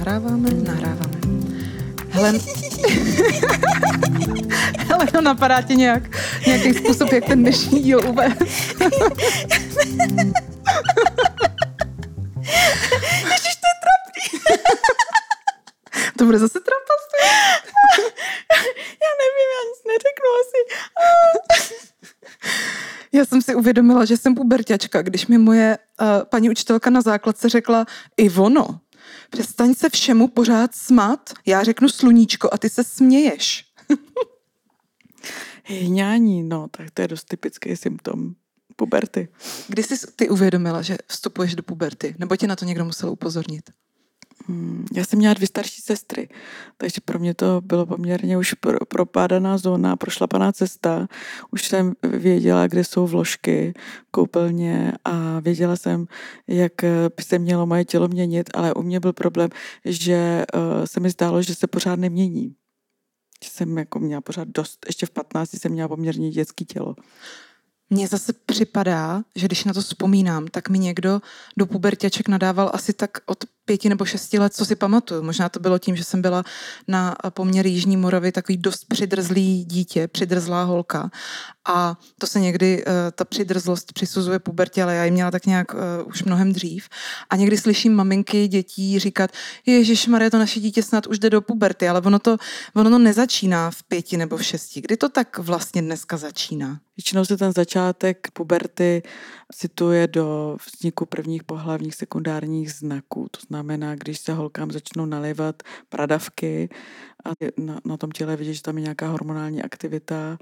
Nahráváme, nahráváme. Hele, Hele, no napadá ti nějak, nějaký způsob, jak ten dnešní díl uvést? Ježiš, to je trapný. to bude zase trapas. já nevím, já nic neřeknu asi. Já jsem si uvědomila, že jsem puberťačka, když mi moje uh, paní učitelka na základce řekla Ivono, přestaň se všemu pořád smát. Já řeknu sluníčko a ty se směješ. Hňání, no, tak to je dost typický symptom puberty. Kdy jsi ty uvědomila, že vstupuješ do puberty? Nebo tě na to někdo musel upozornit? Hmm, já jsem měla dvě starší sestry, takže pro mě to bylo poměrně už propádaná zóna, prošlapaná cesta. Už jsem věděla, kde jsou vložky, koupelně a věděla jsem, jak by se mělo moje tělo měnit, ale u mě byl problém, že eh, se mi zdálo, že se pořád nemění. Že jsem jako měla pořád dost, ještě v 15 jsem měla poměrně dětské tělo. Mně zase připadá, že když na to vzpomínám, tak mi někdo do pubertěček nadával asi tak od pěti nebo šesti let, co si pamatuju. Možná to bylo tím, že jsem byla na poměr Jižní Moravy takový dost přidrzlý dítě, přidrzlá holka. A to se někdy, uh, ta přidrzlost přisuzuje pubertě, ale já ji měla tak nějak uh, už mnohem dřív. A někdy slyším maminky dětí říkat, Ježíš Maria, to naše dítě snad už jde do puberty, ale ono to, ono to nezačíná v pěti nebo v šesti. Kdy to tak vlastně dneska začíná? Většinou se ten začátek puberty situuje do vzniku prvních pohlavních sekundárních znaků. To znamená, když se holkám začnou nalévat pradavky a na, na tom těle vidět, že tam je nějaká hormonální aktivita,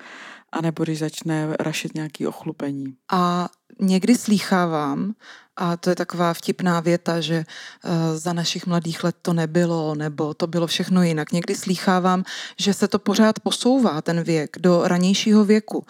anebo když začne rašit nějaký ochlupení. A někdy slýchávám, a to je taková vtipná věta, že uh, za našich mladých let to nebylo, nebo to bylo všechno jinak. Někdy slýchávám, že se to pořád posouvá, ten věk, do ranějšího věku.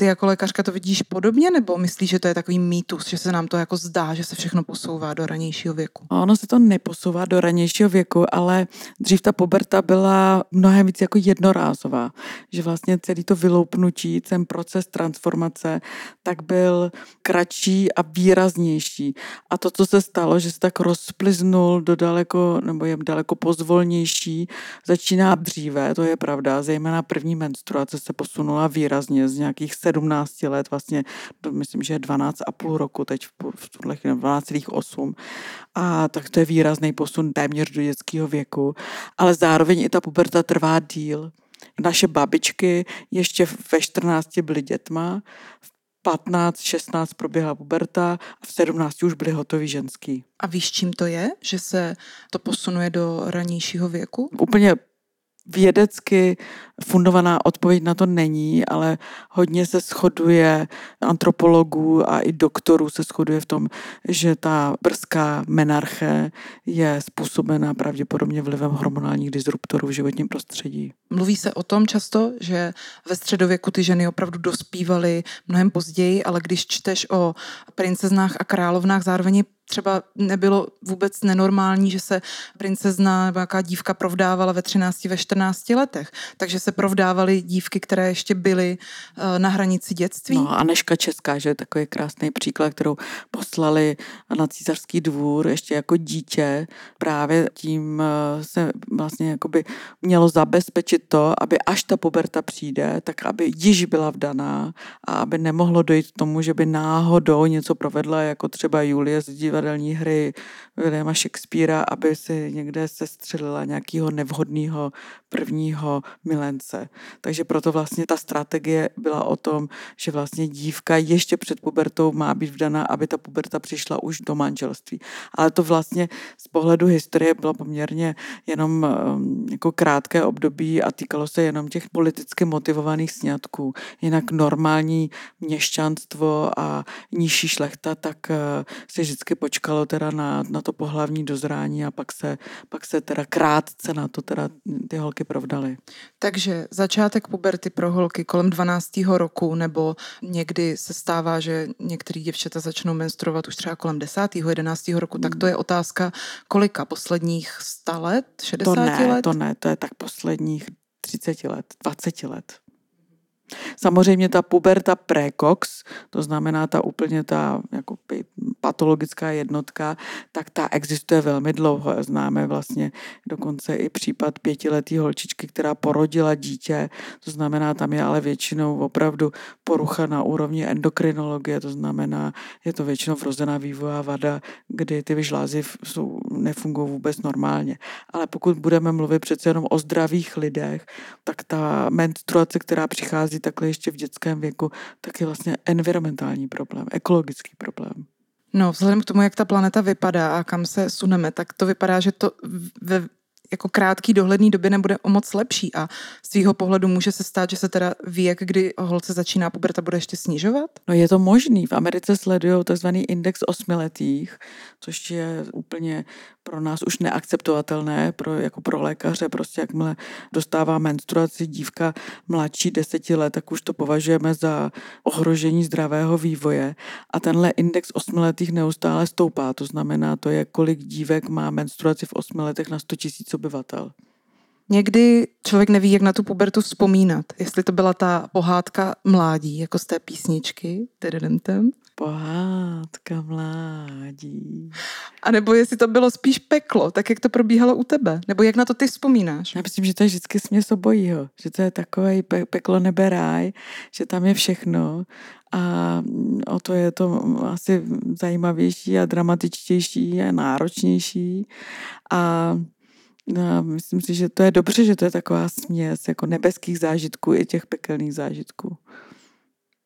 Ty jako lékařka to vidíš podobně, nebo myslíš, že to je takový mýtus, že se nám to jako zdá, že se všechno posouvá do ranějšího věku? Ono se to neposouvá do ranějšího věku, ale dřív ta puberta byla mnohem víc jako jednorázová. Že vlastně celý to vyloupnutí, ten proces transformace, tak byl kratší a výraznější. A to, co se stalo, že se tak rozpliznul do daleko, nebo je daleko pozvolnější, začíná dříve, to je pravda, zejména první menstruace se posunula výrazně z nějakých 17 let, vlastně myslím, že je 12,5 roku, teď v tuhle chvíli 12,8 a tak to je výrazný posun téměř do dětského věku, ale zároveň i ta puberta trvá díl. Naše babičky ještě ve 14 byly dětma, v 15, 16 proběhla puberta a v 17 už byly hotový ženský. A víš, čím to je, že se to posunuje do ranějšího věku? Úplně vědecky fundovaná odpověď na to není, ale hodně se shoduje antropologů a i doktorů se shoduje v tom, že ta brzká menarche je způsobena pravděpodobně vlivem hormonálních disruptorů v životním prostředí. Mluví se o tom často, že ve středověku ty ženy opravdu dospívaly mnohem později, ale když čteš o princeznách a královnách, zároveň třeba nebylo vůbec nenormální, že se princezna nebo jaká dívka provdávala ve 13, ve 14 letech. Takže se provdávaly dívky, které ještě byly eh, na hranici dětství. No, Aneška Česká, že je takový krásný příklad, kterou poslali na císařský dvůr ještě jako dítě. Právě tím eh, se vlastně jakoby mělo zabezpečit to, aby až ta puberta přijde, tak aby již byla vdaná a aby nemohlo dojít k tomu, že by náhodou něco provedla, jako třeba Julie z divadelní hry Williama Shakespearea, aby si někde sestřelila nějakého nevhodného prvního milence. Takže proto vlastně ta strategie byla o tom, že vlastně dívka ještě před pubertou má být vdaná, aby ta puberta přišla už do manželství. Ale to vlastně z pohledu historie bylo poměrně jenom um, jako krátké období a týkalo se jenom těch politicky motivovaných sňatků. Jinak normální měšťanstvo a nižší šlechta, tak uh, se vždycky počkalo teda na, na to pohlavní dozrání a pak se, pak se teda krátce na to teda ty holky provdaly. Takže začátek puberty pro holky kolem 12. roku, nebo někdy se stává, že některé děvčata začnou menstruovat už třeba kolem 10. 11. roku, tak to je otázka kolika? Posledních 100 let? 60 to ne, let? To ne, to je tak posledních 30 let, 20 let. Samozřejmě ta puberta precox, to znamená ta úplně ta jako patologická jednotka, tak ta existuje velmi dlouho. Známe vlastně dokonce i případ pětiletý holčičky, která porodila dítě, to znamená, tam je ale většinou opravdu porucha na úrovni endokrinologie, to znamená, je to většinou vrozená vývojová vada, kdy ty žlázy jsou, nefungují vůbec normálně. Ale pokud budeme mluvit přece jenom o zdravých lidech, tak ta menstruace, která přichází takhle ještě v dětském věku, tak je vlastně environmentální problém, ekologický problém. No, vzhledem k tomu, jak ta planeta vypadá a kam se suneme, tak to vypadá, že to ve jako krátký dohledný době nebude o moc lepší a z svého pohledu může se stát, že se teda věk, kdy holce začíná puberta, bude ještě snižovat? No je to možný. V Americe sledují tzv. index osmiletých, což je úplně pro nás už neakceptovatelné, pro, jako pro lékaře, prostě jakmile dostává menstruaci dívka mladší deseti let, tak už to považujeme za ohrožení zdravého vývoje. A tenhle index osmiletých neustále stoupá, to znamená, to je, kolik dívek má menstruaci v osmi letech na 100 tisíc obyvatel. Někdy člověk neví, jak na tu pubertu vzpomínat. Jestli to byla ta pohádka mládí, jako z té písničky, tededentem. Pohádka mládí. A nebo jestli to bylo spíš peklo, tak jak to probíhalo u tebe? Nebo jak na to ty vzpomínáš? Já myslím, že to je vždycky směs obojího. Že to je takové pe- peklo nebe ráj, že tam je všechno a o to je to asi zajímavější a dramatičtější a náročnější. A No, myslím si, že to je dobře, že to je taková směs jako nebeských zážitků i těch pekelných zážitků.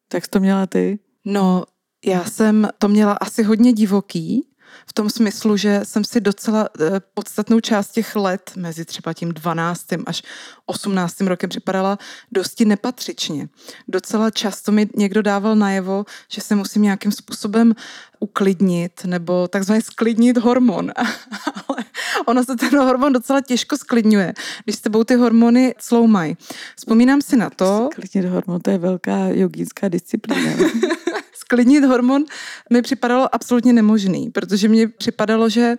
Tak jsi to měla ty? No, já jsem to měla asi hodně divoký, v tom smyslu, že jsem si docela eh, podstatnou část těch let, mezi třeba tím 12. až 18. rokem, připadala dosti nepatřičně. Docela často mi někdo dával najevo, že se musím nějakým způsobem uklidnit nebo takzvaně sklidnit hormon. Ale ono se ten hormon docela těžko sklidňuje, když s tebou ty hormony sloumají. Vzpomínám si na to. Sklidnit hormon, to je velká jogická disciplína. sklidnit hormon mi připadalo absolutně nemožný, protože mi připadalo, že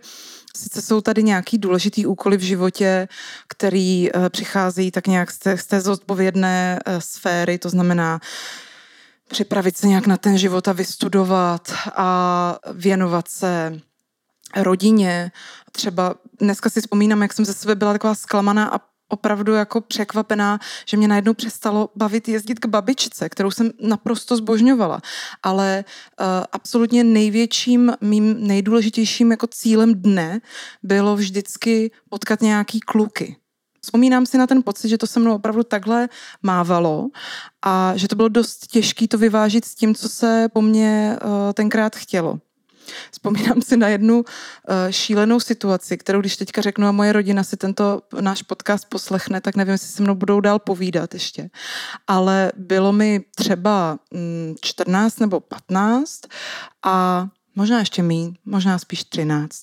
Sice jsou tady nějaký důležitý úkoly v životě, který uh, přicházejí tak nějak z té, z té zodpovědné uh, sféry, to znamená připravit se nějak na ten život a vystudovat a věnovat se rodině. Třeba dneska si vzpomínám, jak jsem ze sebe byla taková zklamaná a opravdu jako překvapená, že mě najednou přestalo bavit jezdit k babičce, kterou jsem naprosto zbožňovala. Ale uh, absolutně největším, mým nejdůležitějším jako cílem dne bylo vždycky potkat nějaký kluky. Vzpomínám si na ten pocit, že to se mnou opravdu takhle mávalo a že to bylo dost těžké to vyvážit s tím, co se po mně uh, tenkrát chtělo. Vzpomínám si na jednu uh, šílenou situaci, kterou když teďka řeknu a moje rodina si tento náš podcast poslechne, tak nevím, jestli se mnou budou dál povídat ještě. Ale bylo mi třeba mm, 14 nebo 15 a možná ještě míň, možná spíš 13.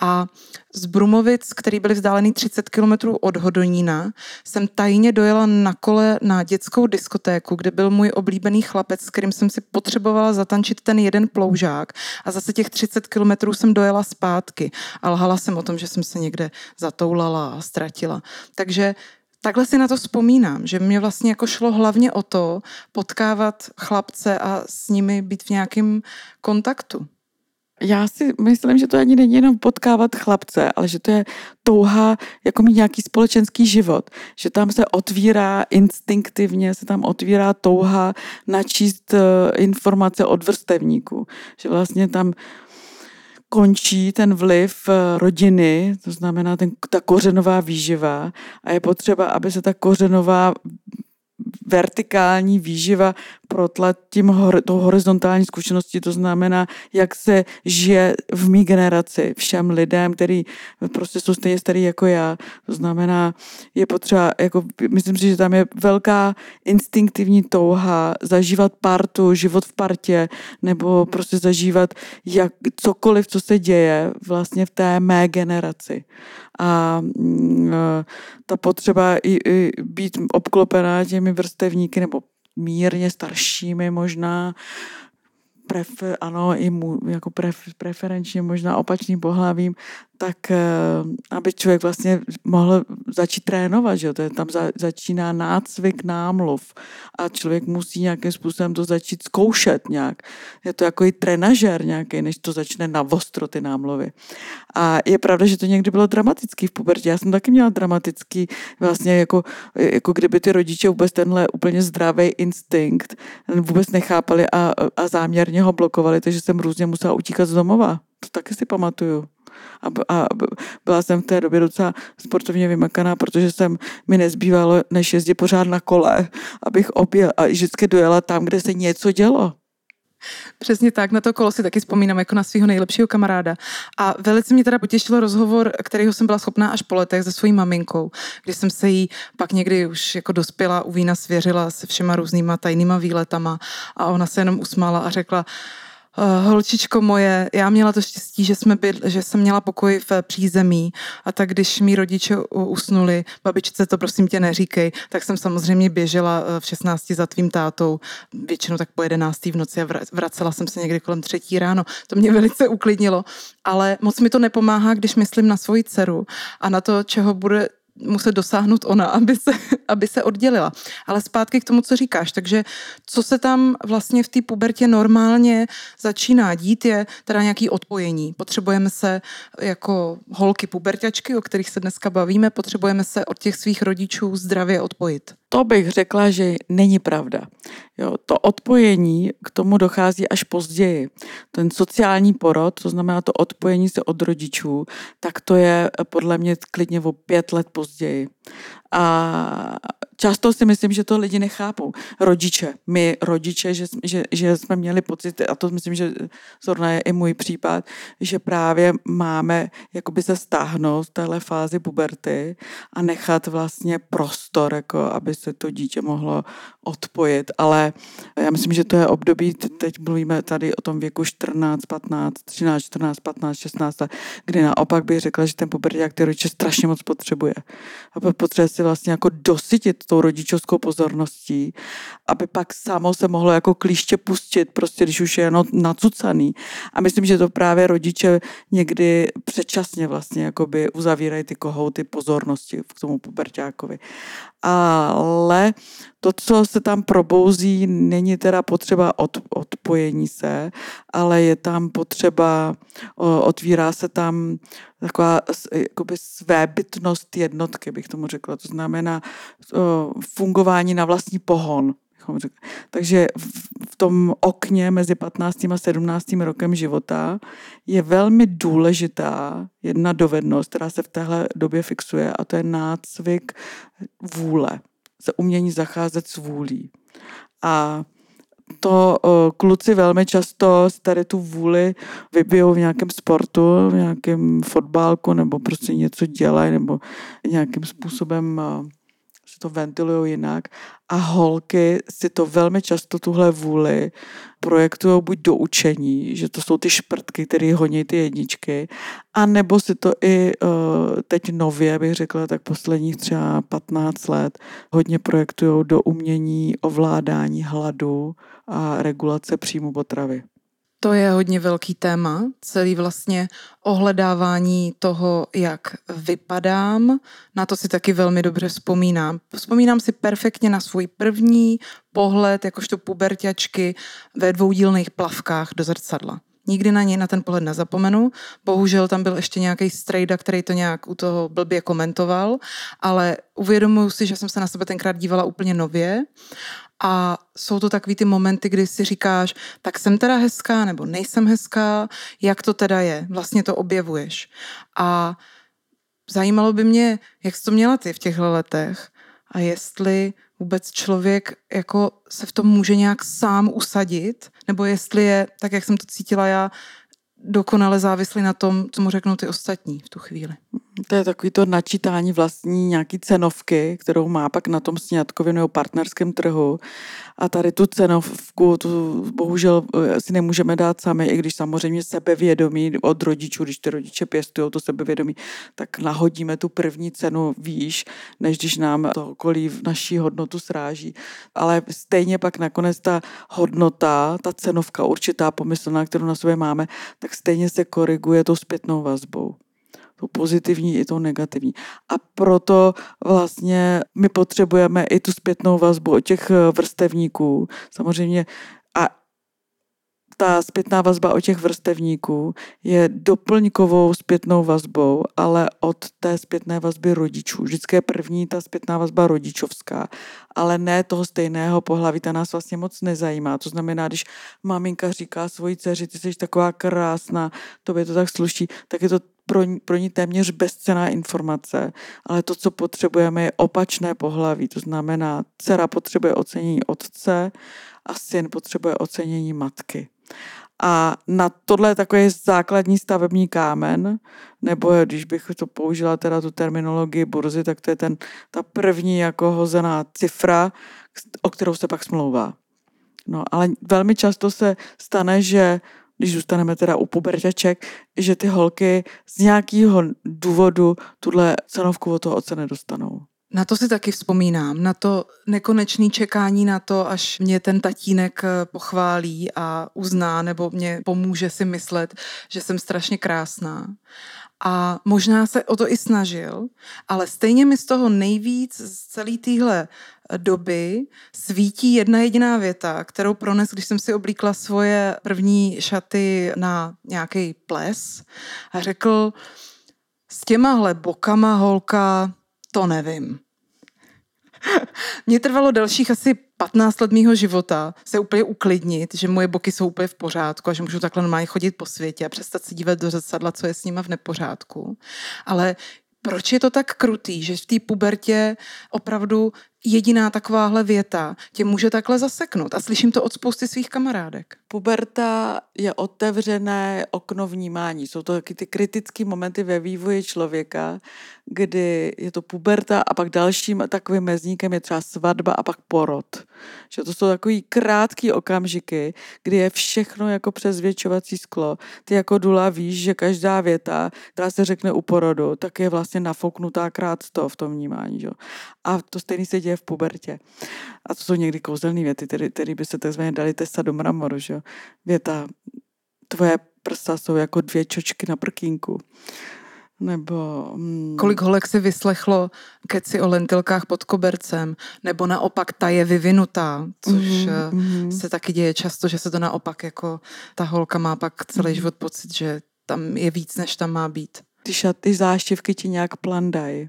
A z Brumovic, který byly vzdálený 30 kilometrů od Hodonína, jsem tajně dojela na kole na dětskou diskotéku, kde byl můj oblíbený chlapec, s kterým jsem si potřebovala zatančit ten jeden ploužák. A zase těch 30 kilometrů jsem dojela zpátky a lhala jsem o tom, že jsem se někde zatoulala a ztratila. Takže Takhle si na to vzpomínám, že mě vlastně jako šlo hlavně o to potkávat chlapce a s nimi být v nějakém kontaktu já si myslím, že to ani není jenom potkávat chlapce, ale že to je touha jako mít nějaký společenský život. Že tam se otvírá instinktivně, se tam otvírá touha načíst eh, informace od vrstevníků. Že vlastně tam končí ten vliv eh, rodiny, to znamená ten, ta kořenová výživa a je potřeba, aby se ta kořenová vertikální výživa protlat tím hor, tou horizontální zkušeností, to znamená, jak se žije v mý generaci všem lidem, který prostě jsou stejně starý jako já. To znamená, je potřeba, jako, myslím si, že tam je velká instinktivní touha zažívat partu, život v partě, nebo prostě zažívat jak, cokoliv, co se děje vlastně v té mé generaci. A mm, ta potřeba i, i být obklopená těmi vrstevníky nebo mírně staršími možná, prefer, ano, i mu, jako pref, preferenčně možná opačným pohlavím, tak eh, aby člověk vlastně mohl začít trénovat, že to je, tam za, začíná nácvik námluv a člověk musí nějakým způsobem to začít zkoušet nějak. Je to jako i trenažer nějaký, než to začne na ostro ty námluvy. A je pravda, že to někdy bylo dramatický v pubertě. Já jsem taky měla dramatický, vlastně jako, jako kdyby ty rodiče vůbec tenhle úplně zdravý instinkt vůbec nechápali a, a záměrně ho blokovali, takže jsem různě musela utíkat z domova. To taky si pamatuju. A, a byla jsem v té době docela sportovně vymakaná, protože jsem mi nezbývalo, než jezdit pořád na kole, abych objel a vždycky dojela tam, kde se něco dělo. Přesně tak, na to kolo si taky vzpomínám jako na svého nejlepšího kamaráda. A velice mě teda potěšil rozhovor, kterýho jsem byla schopná až po letech se svojí maminkou, kdy jsem se jí pak někdy už jako dospěla u vína svěřila se všema různýma tajnýma výletama a ona se jenom usmála a řekla, holčičko moje, já měla to štěstí, že, jsme byl, že jsem měla pokoj v přízemí a tak když mi rodiče usnuli, babičce to prosím tě neříkej, tak jsem samozřejmě běžela eh, v 16 za tvým tátou, většinou tak po 11. v noci a vracela jsem se někdy kolem třetí ráno. To mě velice uklidnilo, ale moc mi to nepomáhá, když myslím na svoji dceru a na to, čeho bude muset dosáhnout ona, aby se, aby se oddělila. Ale zpátky k tomu, co říkáš. Takže co se tam vlastně v té pubertě normálně začíná dít, je teda nějaký odpojení. Potřebujeme se jako holky puberťačky, o kterých se dneska bavíme, potřebujeme se od těch svých rodičů zdravě odpojit. To bych řekla, že není pravda. Jo, to odpojení k tomu dochází až později. Ten sociální porod, to znamená to odpojení se od rodičů, tak to je podle mě klidně o pět let později. A často si myslím, že to lidi nechápou. Rodiče, my rodiče, že, že, že jsme měli pocit, a to myslím, že zrovna je i můj případ, že právě máme jakoby se stáhnout v téhle fázi puberty a nechat vlastně prostor, jako aby se to dítě mohlo odpojit. Ale já myslím, že to je období, teď mluvíme tady o tom věku 14, 15, 13, 14, 15, 16, kdy naopak bych řekla, že ten puberták ty rodiče strašně moc potřebuje. A potřebuje si vlastně jako dosytit tou rodičovskou pozorností, aby pak samo se mohlo jako klíště pustit, prostě když už je jenom nacucaný. A myslím, že to právě rodiče někdy předčasně vlastně jakoby uzavírají ty kohouty pozornosti k tomu pubertákovi ale to, co se tam probouzí, není teda potřeba od, odpojení se, ale je tam potřeba, otvírá se tam taková jakoby svébytnost jednotky, bych tomu řekla. To znamená fungování na vlastní pohon. Takže v tom okně mezi 15. a 17. rokem života je velmi důležitá jedna dovednost, která se v téhle době fixuje a to je nácvik vůle, umění zacházet s vůlí. A to kluci velmi často tady tu vůli vybijou v nějakém sportu, v nějakém fotbálku nebo prostě něco dělají nebo nějakým způsobem to ventilují jinak a holky si to velmi často tuhle vůli projektují buď do učení, že to jsou ty šprtky, které honí ty jedničky, a nebo si to i uh, teď nově, bych řekla, tak posledních třeba 15 let hodně projektují do umění ovládání hladu a regulace příjmu potravy. To je hodně velký téma, celý vlastně ohledávání toho, jak vypadám. Na to si taky velmi dobře vzpomínám. Vzpomínám si perfektně na svůj první pohled, jakožto puberťačky ve dvoudílných plavkách do zrcadla. Nikdy na něj, na ten pohled nezapomenu. Bohužel tam byl ještě nějaký strejda, který to nějak u toho blbě komentoval, ale uvědomuji si, že jsem se na sebe tenkrát dívala úplně nově a jsou to takový ty momenty, kdy si říkáš, tak jsem teda hezká nebo nejsem hezká, jak to teda je, vlastně to objevuješ. A zajímalo by mě, jak jsi to měla ty v těchto letech a jestli vůbec člověk jako se v tom může nějak sám usadit, nebo jestli je, tak jak jsem to cítila já, dokonale závislý na tom, co mu řeknou ty ostatní v tu chvíli. To je takový to načítání vlastní nějaký cenovky, kterou má pak na tom sňatkově nebo partnerském trhu. A tady tu cenovku, tu bohužel eh, si nemůžeme dát sami, i když samozřejmě sebevědomí od rodičů, když ty rodiče pěstují to sebevědomí, tak nahodíme tu první cenu výš, než když nám to okolí v naší hodnotu sráží. Ale stejně pak nakonec ta hodnota, ta cenovka určitá pomyslná, kterou na sobě máme, tak stejně se koriguje tou zpětnou vazbou. to pozitivní i to negativní. A proto vlastně my potřebujeme i tu zpětnou vazbu od těch vrstevníků. Samozřejmě ta zpětná vazba od těch vrstevníků je doplňkovou zpětnou vazbou, ale od té zpětné vazby rodičů. Vždycky je první ta zpětná vazba rodičovská, ale ne toho stejného pohlaví, ta nás vlastně moc nezajímá. To znamená, když maminka říká svoji dceři, ty jsi taková krásná, tobě to tak sluší, tak je to pro ní, pro ní téměř bezcená informace, ale to, co potřebujeme, je opačné pohlaví. To znamená, dcera potřebuje ocenění otce a syn potřebuje ocenění matky. A na tohle je takový základní stavební kámen, nebo když bych to použila teda tu terminologii burzy, tak to je ten, ta první jako hozená cifra, o kterou se pak smlouvá. No, ale velmi často se stane, že když zůstaneme teda u puberťaček, že ty holky z nějakého důvodu tuhle cenovku od toho otce nedostanou. Na to si taky vzpomínám, na to nekonečné čekání na to, až mě ten tatínek eh, pochválí a uzná nebo mě pomůže si myslet, že jsem strašně krásná. A možná se o to i snažil, ale stejně mi z toho nejvíc z celé téhle eh, doby svítí jedna jediná věta, kterou prones, když jsem si oblíkla svoje první šaty na nějaký ples a řekl, s těmahle bokama holka to nevím. Mně trvalo dalších asi 15 let mýho života se úplně uklidnit, že moje boky jsou úplně v pořádku a že můžu takhle normálně chodit po světě a přestat se dívat do zrcadla, co je s nima v nepořádku. Ale proč je to tak krutý, že v té pubertě opravdu jediná takováhle věta tě může takhle zaseknout. A slyším to od spousty svých kamarádek. Puberta je otevřené okno vnímání. Jsou to taky ty kritické momenty ve vývoji člověka, kdy je to puberta a pak dalším takovým mezníkem je třeba svatba a pak porod. Že to jsou takový krátký okamžiky, kdy je všechno jako přezvětšovací sklo. Ty jako dula víš, že každá věta, která se řekne u porodu, tak je vlastně nafouknutá krát sto v tom vnímání. Že? A to stejný se děje v pubertě. A to jsou někdy kouzelné věty, které by se takzvaně dali testat do mramoru. Že? Věta, tvoje prsa jsou jako dvě čočky na prkínku. Nebo... Hmm. Kolik holek si vyslechlo keci o lentilkách pod kobercem, nebo naopak ta je vyvinutá, což mm-hmm. se taky děje často, že se to naopak jako ta holka má pak celý mm-hmm. život pocit, že tam je víc, než tam má být. Ty šaty záštěvky ti nějak plandají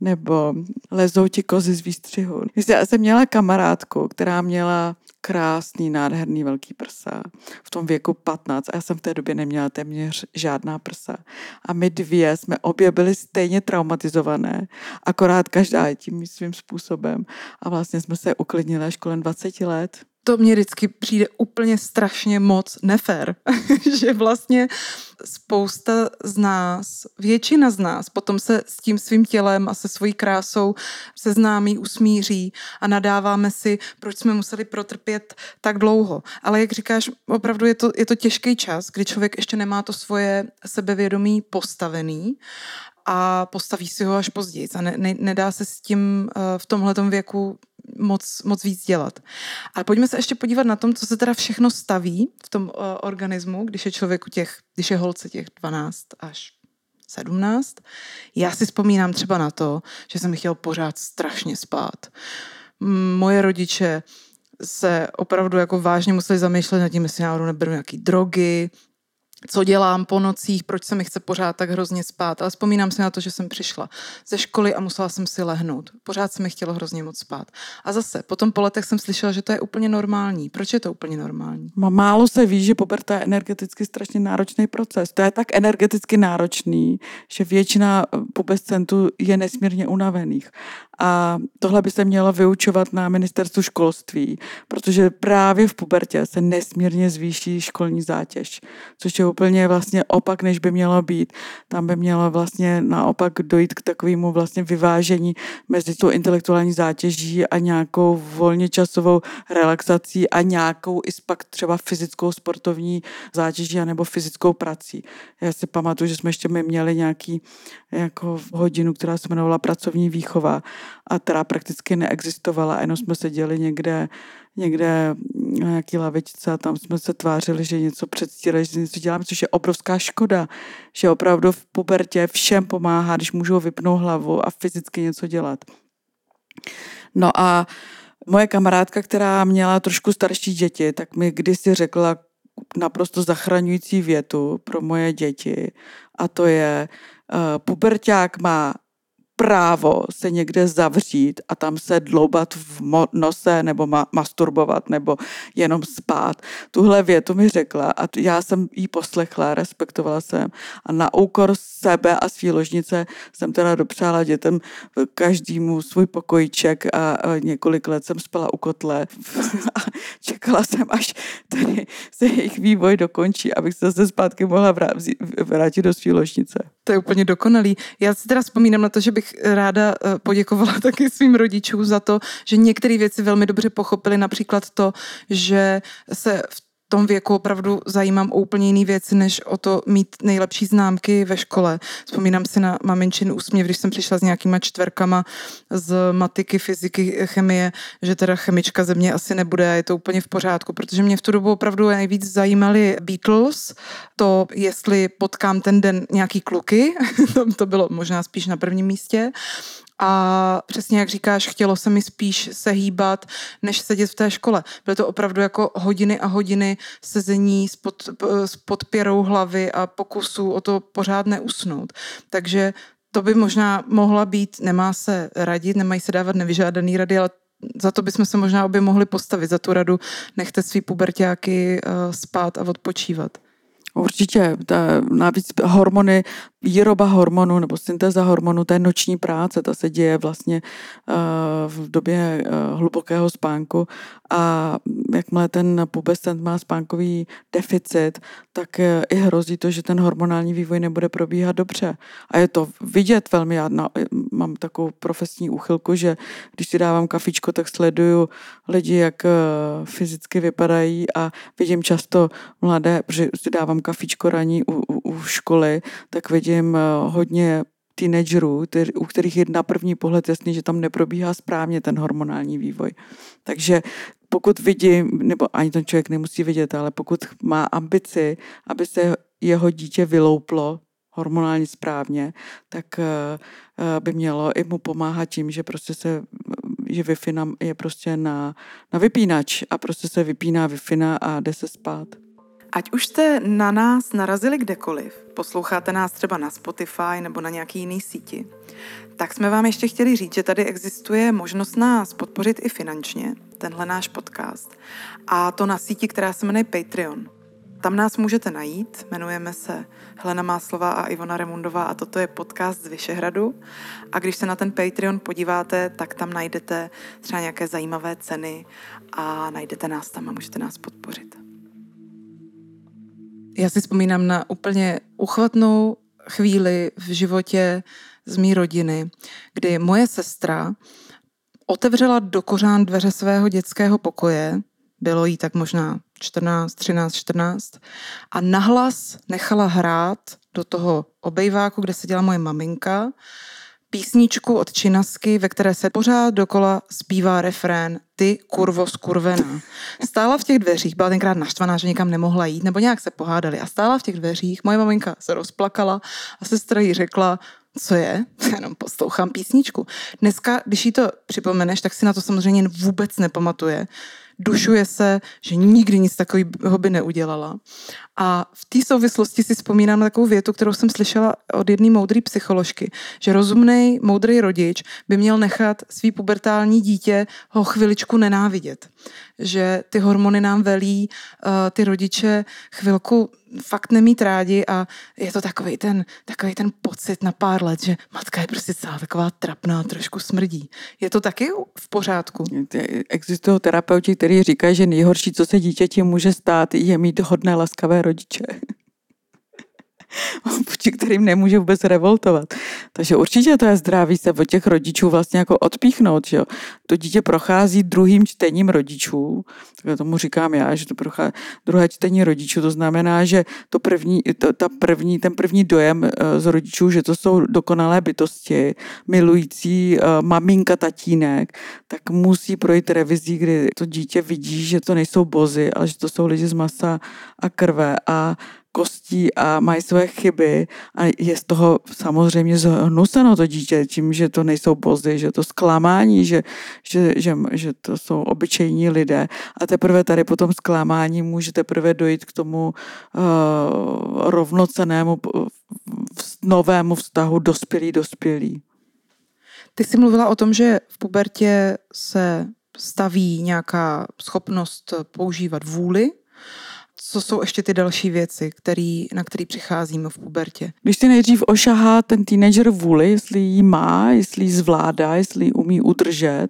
nebo lezou ti kozy z výstřihu. Já jsem měla kamarádku, která měla krásný, nádherný velký prsa. V tom věku 15 a já jsem v té době neměla téměř žádná prsa. A my dvě jsme obě byli stejně traumatizované, akorát každá tím svým způsobem. A vlastně jsme se uklidnili až kolem 20 let to mě vždycky přijde úplně strašně moc nefér, že vlastně spousta z nás, většina z nás potom se s tím svým tělem a se svojí krásou seznámí, usmíří a nadáváme si, proč jsme museli protrpět tak dlouho. Ale jak říkáš, opravdu je to, je to těžký čas, kdy člověk ještě nemá to svoje sebevědomí postavený a postaví si ho až později. A ne, ne, nedá se s tím uh, v tomhle věku moc, moc víc dělat. Ale pojďme se ještě podívat na tom, co se teda všechno staví v tom uh, organismu, když je člověku těch, když je holce těch 12 až 17. Já si vzpomínám třeba na to, že jsem chtěl pořád strašně spát. Moje rodiče se opravdu jako vážně museli zamýšlet nad tím, jestli náhodou neberu nějaký drogy, co dělám po nocích, proč se mi chce pořád tak hrozně spát. Ale vzpomínám si na to, že jsem přišla ze školy a musela jsem si lehnout. Pořád se mi chtělo hrozně moc spát. A zase, potom po letech jsem slyšela, že to je úplně normální. Proč je to úplně normální? Málo se ví, že puberta je energeticky strašně náročný proces. To je tak energeticky náročný, že většina pubescentů je nesmírně unavených. A tohle by se mělo vyučovat na ministerstvu školství, protože právě v pubertě se nesmírně zvýší školní zátěž, což je úplně vlastně opak, než by mělo být. Tam by mělo vlastně naopak dojít k takovému vlastně vyvážení mezi tou intelektuální zátěží a nějakou volně časovou relaxací a nějakou i pak třeba fyzickou sportovní zátěží nebo fyzickou prací. Já si pamatuju, že jsme ještě my měli nějaký jako hodinu, která se jmenovala pracovní výchova a která prakticky neexistovala, jenom jsme seděli někde někde na nějaký lavičce a tam jsme se tvářili, že něco předstírají, že něco děláme, což je obrovská škoda, že opravdu v pubertě všem pomáhá, když můžou vypnout hlavu a fyzicky něco dělat. No a moje kamarádka, která měla trošku starší děti, tak mi kdysi řekla naprosto zachraňující větu pro moje děti a to je, uh, puberták má právo se někde zavřít a tam se dloubat v nose nebo ma- masturbovat nebo jenom spát. Tuhle větu mi řekla a já jsem jí poslechla, respektovala jsem a na úkor sebe a svý ložnice jsem teda dopřála dětem každému svůj pokojíček a několik let jsem spala u kotle a čekala jsem, až tady se jejich vývoj dokončí, abych se zase zpátky mohla vrátit do své ložnice. To je úplně dokonalý. Já si teda vzpomínám na to, že bych ráda eh, poděkovala taky svým rodičům za to, že některé věci velmi dobře pochopili, například to, že se v tom věku opravdu zajímám o úplně jiné věci, než o to mít nejlepší známky ve škole. Vzpomínám si na maminčin úsměv, když jsem přišla s nějakýma čtverkama z matiky, fyziky, chemie, že teda chemička ze mě asi nebude a je to úplně v pořádku, protože mě v tu dobu opravdu nejvíc zajímali Beatles, to jestli potkám ten den nějaký kluky, to bylo možná spíš na prvním místě, a přesně jak říkáš, chtělo se mi spíš se hýbat, než sedět v té škole. Byly to opravdu jako hodiny a hodiny sezení s, pod, s podpěrou hlavy a pokusu o to pořád neusnout. Takže to by možná mohla být, nemá se radit, nemají se dávat nevyžádaný rady, ale za to bychom se možná obě mohli postavit, za tu radu nechte svý pubertáky uh, spát a odpočívat. Určitě. Navíc hormony, výroba hormonů nebo syntéza hormonů, to je noční práce, ta se děje vlastně uh, v době uh, hlubokého spánku a jakmile ten pubescent má spánkový deficit, tak uh, i hrozí to, že ten hormonální vývoj nebude probíhat dobře. A je to vidět velmi, já na, mám takovou profesní úchylku, že když si dávám kafičko, tak sleduju lidi, jak fyzicky vypadají a vidím často mladé, protože si dávám kafičko raní u, u, u školy, tak vidím eh, hodně teenagerů, u kterých je na první pohled jasný, že tam neprobíhá správně ten hormonální vývoj. Takže pokud vidím, nebo ani ten člověk nemusí vidět, ale pokud má ambici, aby se jeho dítě vylouplo hormonálně správně, tak eh, eh, by mělo i mu pomáhat tím, že prostě se že wi je prostě na, na vypínač a prostě se vypíná wi a jde se spát. Ať už jste na nás narazili kdekoliv, posloucháte nás třeba na Spotify nebo na nějaký jiný síti, tak jsme vám ještě chtěli říct, že tady existuje možnost nás podpořit i finančně, tenhle náš podcast. A to na síti, která se jmenuje Patreon. Tam nás můžete najít, jmenujeme se Helena Máslová a Ivona Remundová a toto je podcast z Vyšehradu. A když se na ten Patreon podíváte, tak tam najdete třeba nějaké zajímavé ceny a najdete nás tam a můžete nás podpořit. Já si vzpomínám na úplně uchvatnou chvíli v životě z mý rodiny, kdy moje sestra otevřela do kořán dveře svého dětského pokoje, bylo jí tak možná 14, 13, 14 a nahlas nechala hrát do toho obejváku, kde seděla moje maminka, písničku od Činasky, ve které se pořád dokola zpívá refrén Ty kurvo skurvená. Stála v těch dveřích, byla tenkrát naštvaná, že nikam nemohla jít, nebo nějak se pohádali a stála v těch dveřích, moje maminka se rozplakala a sestra jí řekla, co je, jenom poslouchám písničku. Dneska, když jí to připomeneš, tak si na to samozřejmě vůbec nepamatuje dušuje se, že nikdy nic takového by neudělala. A v té souvislosti si vzpomínám na takovou větu, kterou jsem slyšela od jedné moudré psycholožky, že rozumný, moudrý rodič by měl nechat svý pubertální dítě ho chviličku nenávidět. Že ty hormony nám velí uh, ty rodiče chvilku fakt nemít rádi a je to takový ten, takový ten pocit na pár let, že matka je prostě celá taková trapná, trošku smrdí. Je to taky v pořádku? Existují terapeuti, kteří říkají, že nejhorší, co se dítěti může stát, je mít hodné laskavé rodiče. vůči kterým nemůže vůbec revoltovat. Takže určitě to je zdraví se od těch rodičů vlastně jako odpíchnout. Že jo. To dítě prochází druhým čtením rodičů, tak tomu říkám já, že to prochází druhé čtení rodičů, to znamená, že to první, to, ta první, ten první dojem eh, z rodičů, že to jsou dokonalé bytosti, milující uh, maminka, tatínek, tak musí projít revizí, kdy to dítě vidí, že to nejsou bozy, ale že to jsou lidi z masa a krve a kostí a mají své chyby a je z toho samozřejmě zhnuseno to dítě tím, že to nejsou bozy, že to zklamání, že, že, že, že to jsou obyčejní lidé a teprve tady po tom zklamání může teprve dojít k tomu uh, rovnocenému novému vztahu dospělý dospělý. Ty jsi mluvila o tom, že v pubertě se staví nějaká schopnost používat vůli co jsou ještě ty další věci, který, na které přicházíme v pubertě? Když si nejdřív ošahá ten teenager vůli, jestli ji má, jestli ji zvládá, jestli ji umí udržet,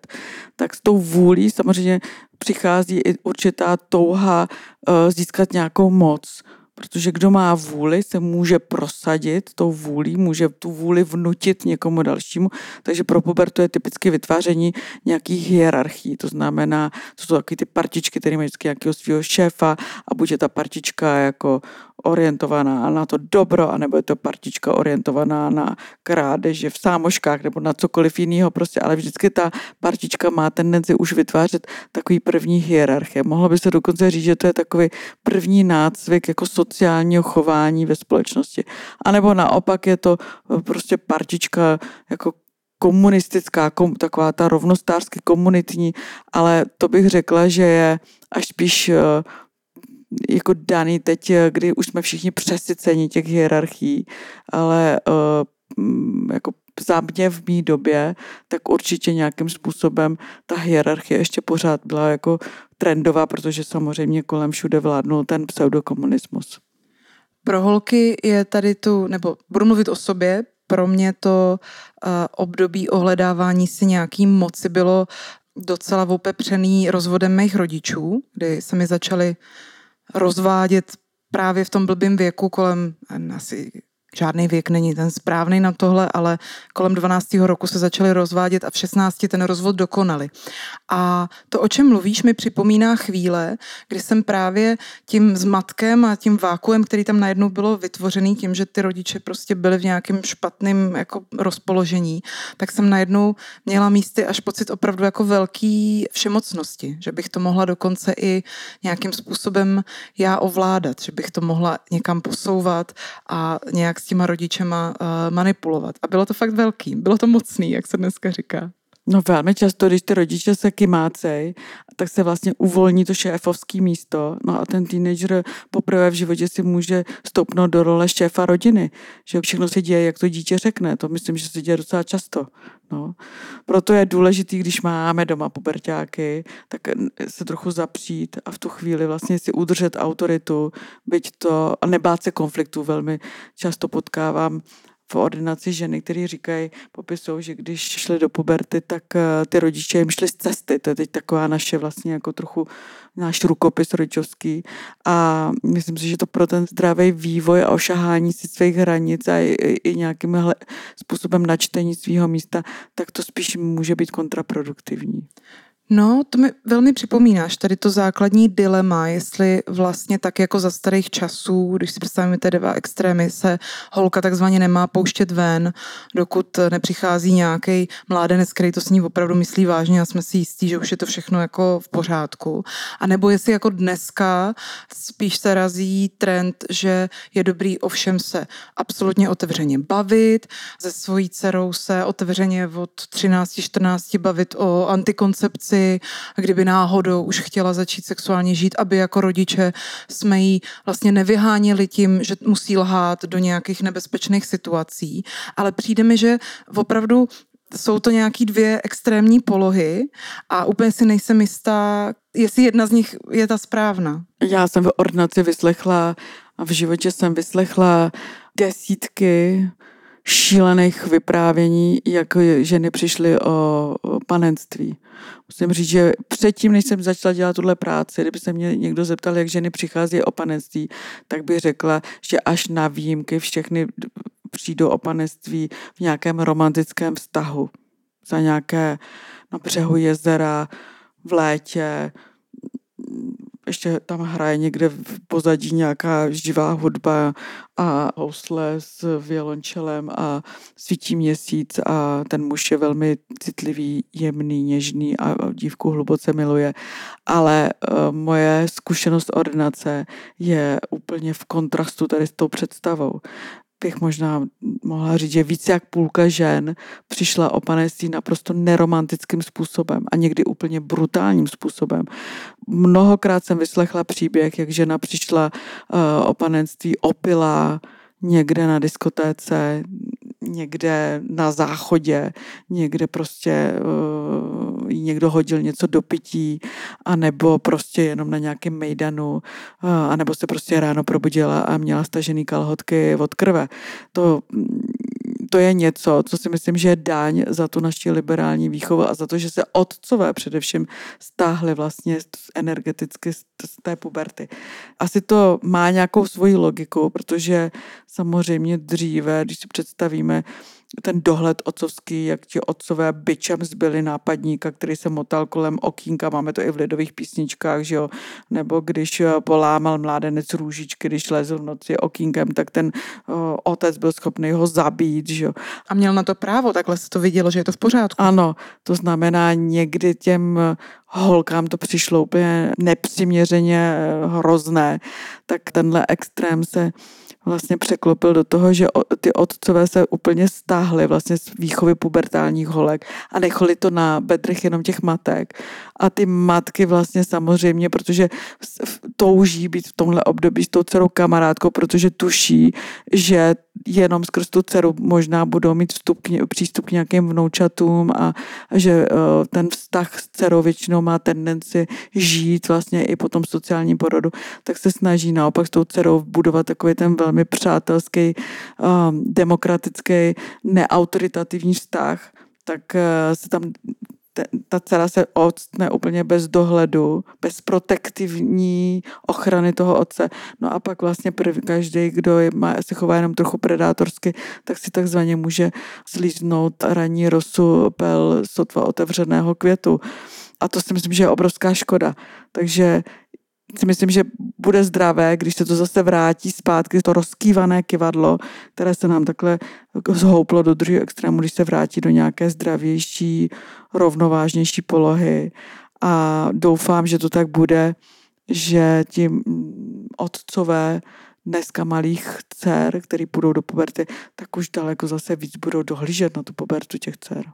tak s tou vůlí samozřejmě přichází i určitá touha uh, získat nějakou moc Protože kdo má vůli, se může prosadit tou vůlí, může tu vůli vnutit někomu dalšímu. Takže pro pubertu je typicky vytváření nějakých hierarchií. To znamená, to jsou taky ty partičky, které mají vždycky nějakého svého šéfa a buď je ta partička jako orientovaná na to dobro, anebo je to partička orientovaná na krádeže v sámoškách nebo na cokoliv jiného prostě, ale vždycky ta partička má tendenci už vytvářet takový první hierarchie. Mohlo by se dokonce říct, že to je takový první nácvik jako sociálního chování ve společnosti. A nebo naopak je to prostě partička jako komunistická, kom, taková ta rovnostářsky komunitní, ale to bych řekla, že je až spíš jako daný teď, eh, kdy už jsme všichni přesyceni těch hierarchií, ale uh, jako za mě v mý době, tak určitě nějakým způsobem ta hierarchie ještě pořád byla jako trendová, protože samozřejmě kolem všude vládnul ten pseudokomunismus. Pro holky je tady tu, nebo budu mluvit o sobě, pro mě to uh, období ohledávání si nějaký moci bylo docela opepřený rozvodem mých rodičů, kdy se mi začaly rozvádět právě v tom blbým věku kolem asi žádný věk není ten správný na tohle, ale kolem 12. roku se začali rozvádět a v 16 ten rozvod dokonali. A to, o čem mluvíš, mi připomíná chvíle, kdy jsem právě tím zmatkem a tím vákuem, který tam najednou bylo vytvořený tím, že ty rodiče prostě byli v nějakém špatném jako rozpoložení, tak jsem najednou měla místy až pocit opravdu jako velký všemocnosti, že bych to mohla dokonce i nějakým způsobem já ovládat, že bych to mohla někam posouvat a nějak s těma rodičema uh, manipulovat. A bylo to fakt velký, bylo to mocný, jak se dneska říká. No velmi často, když ty rodiče se kymácej, tak se vlastně uvolní to šéfovský místo. No a ten teenager poprvé v životě si může stoupnout do role šéfa rodiny. Že všechno se děje, jak to dítě řekne. To myslím, že se děje docela často. No. Proto je důležité, když máme doma pubertáky, tak se trochu zapřít a v tu chvíli vlastně si udržet autoritu, byť to a nebát se konfliktu. Velmi často potkávám v ordinaci ženy, které říkají, popisují, že když šly do puberty, tak eh, ty rodiče jim šli z cesty. To je teď taková naše vlastně jako trochu náš rukopis rodičovský a myslím si, že to pro ten zdravý vývoj a ošahání si svých hranic a i, i nějakým způsobem načtení svého místa, tak to spíš může být kontraproduktivní. No, to mi velmi připomínáš, tady to základní dilema, jestli vlastně tak jako za starých časů, když si představíme ty dva extrémy, se holka takzvaně nemá pouštět ven, dokud nepřichází nějaký mládenec, který to s ní opravdu myslí vážně a jsme si jistí, že už je to všechno jako v pořádku. A nebo jestli jako dneska spíš se razí trend, že je dobrý ovšem se absolutně otevřeně bavit, se svojí dcerou se otevřeně od 13-14 bavit o antikoncepci, a kdyby náhodou už chtěla začít sexuálně žít, aby jako rodiče jsme ji vlastně nevyháněli tím, že musí lhát do nějakých nebezpečných situací. Ale přijde mi, že opravdu jsou to nějaký dvě extrémní polohy a úplně si nejsem jistá, jestli jedna z nich je ta správná. Já jsem v ordinaci vyslechla a v životě jsem vyslechla desítky šílených vyprávění, jak ženy přišly o panenství. Musím říct, že předtím, než jsem začala dělat tuhle práci, kdyby se mě někdo zeptal, jak ženy přichází o panenství, tak bych řekla, že až na výjimky všechny přijdou o panenství v nějakém romantickém vztahu. Za nějaké na břehu jezera, v létě, ještě tam hraje někde v pozadí nějaká živá hudba a housle s violončelem a svítí měsíc a ten muž je velmi citlivý, jemný, něžný a dívku hluboce miluje. Ale uh, moje zkušenost ordinace je úplně v kontrastu tady s tou představou bych možná mohla říct, že více jak půlka žen přišla o panenství naprosto neromantickým způsobem a někdy úplně brutálním způsobem. Mnohokrát jsem vyslechla příběh, jak žena přišla uh, o panenství opilá někde na diskotéce, někde na záchodě, někde prostě uh, někdo hodil něco do pití, anebo prostě jenom na nějakém mejdanu, uh, anebo se prostě ráno probudila a měla stažený kalhotky od krve. To to je něco, co si myslím, že je daň za tu naši liberální výchovu a za to, že se otcové především stáhly vlastně energeticky z té puberty. Asi to má nějakou svoji logiku, protože samozřejmě dříve, když si představíme, ten dohled otcovský, jak ti otcové byčem zbyli nápadníka, který se motal kolem okýnka, máme to i v lidových písničkách, že jo, nebo když eh, polámal mládenec růžičky, když lezl v noci okýnkem, tak ten uh, otec byl schopný ho zabít, že jo. A měl na to právo, takhle se to vidělo, že je to v pořádku. Ano, to znamená někdy těm eh, holkám to přišlo úplně nepřiměřeně hrozné, tak tenhle extrém se vlastně překlopil do toho, že ty otcové se úplně stáhly vlastně z výchovy pubertálních holek a nechali to na bedrech jenom těch matek. A ty matky vlastně samozřejmě, protože touží být v tomhle období s tou dcerou kamarádkou, protože tuší, že jenom skrz tu dceru možná budou mít vstup k, přístup k nějakým vnoučatům a, že uh, ten vztah s dcerou většinou má tendenci žít vlastně i po tom sociálním porodu, tak se snaží naopak s tou dcerou budovat takový ten velmi přátelský, um, demokratický, neautoritativní vztah tak uh, se tam ta dcera se odstne úplně bez dohledu, bez protektivní ochrany toho otce. No a pak vlastně prv, každý, kdo je, má, se chová jenom trochu predátorsky, tak si takzvaně může slíznout ranní rosu pel sotva otevřeného květu. A to si myslím, že je obrovská škoda. Takže si myslím, že bude zdravé, když se to zase vrátí zpátky, to rozkývané kivadlo, které se nám takhle zhouplo do druhého extrému, když se vrátí do nějaké zdravější, rovnovážnější polohy. A doufám, že to tak bude, že ti otcové dneska malých dcer, který půjdou do puberty, tak už daleko zase víc budou dohlížet na tu pubertu těch dcer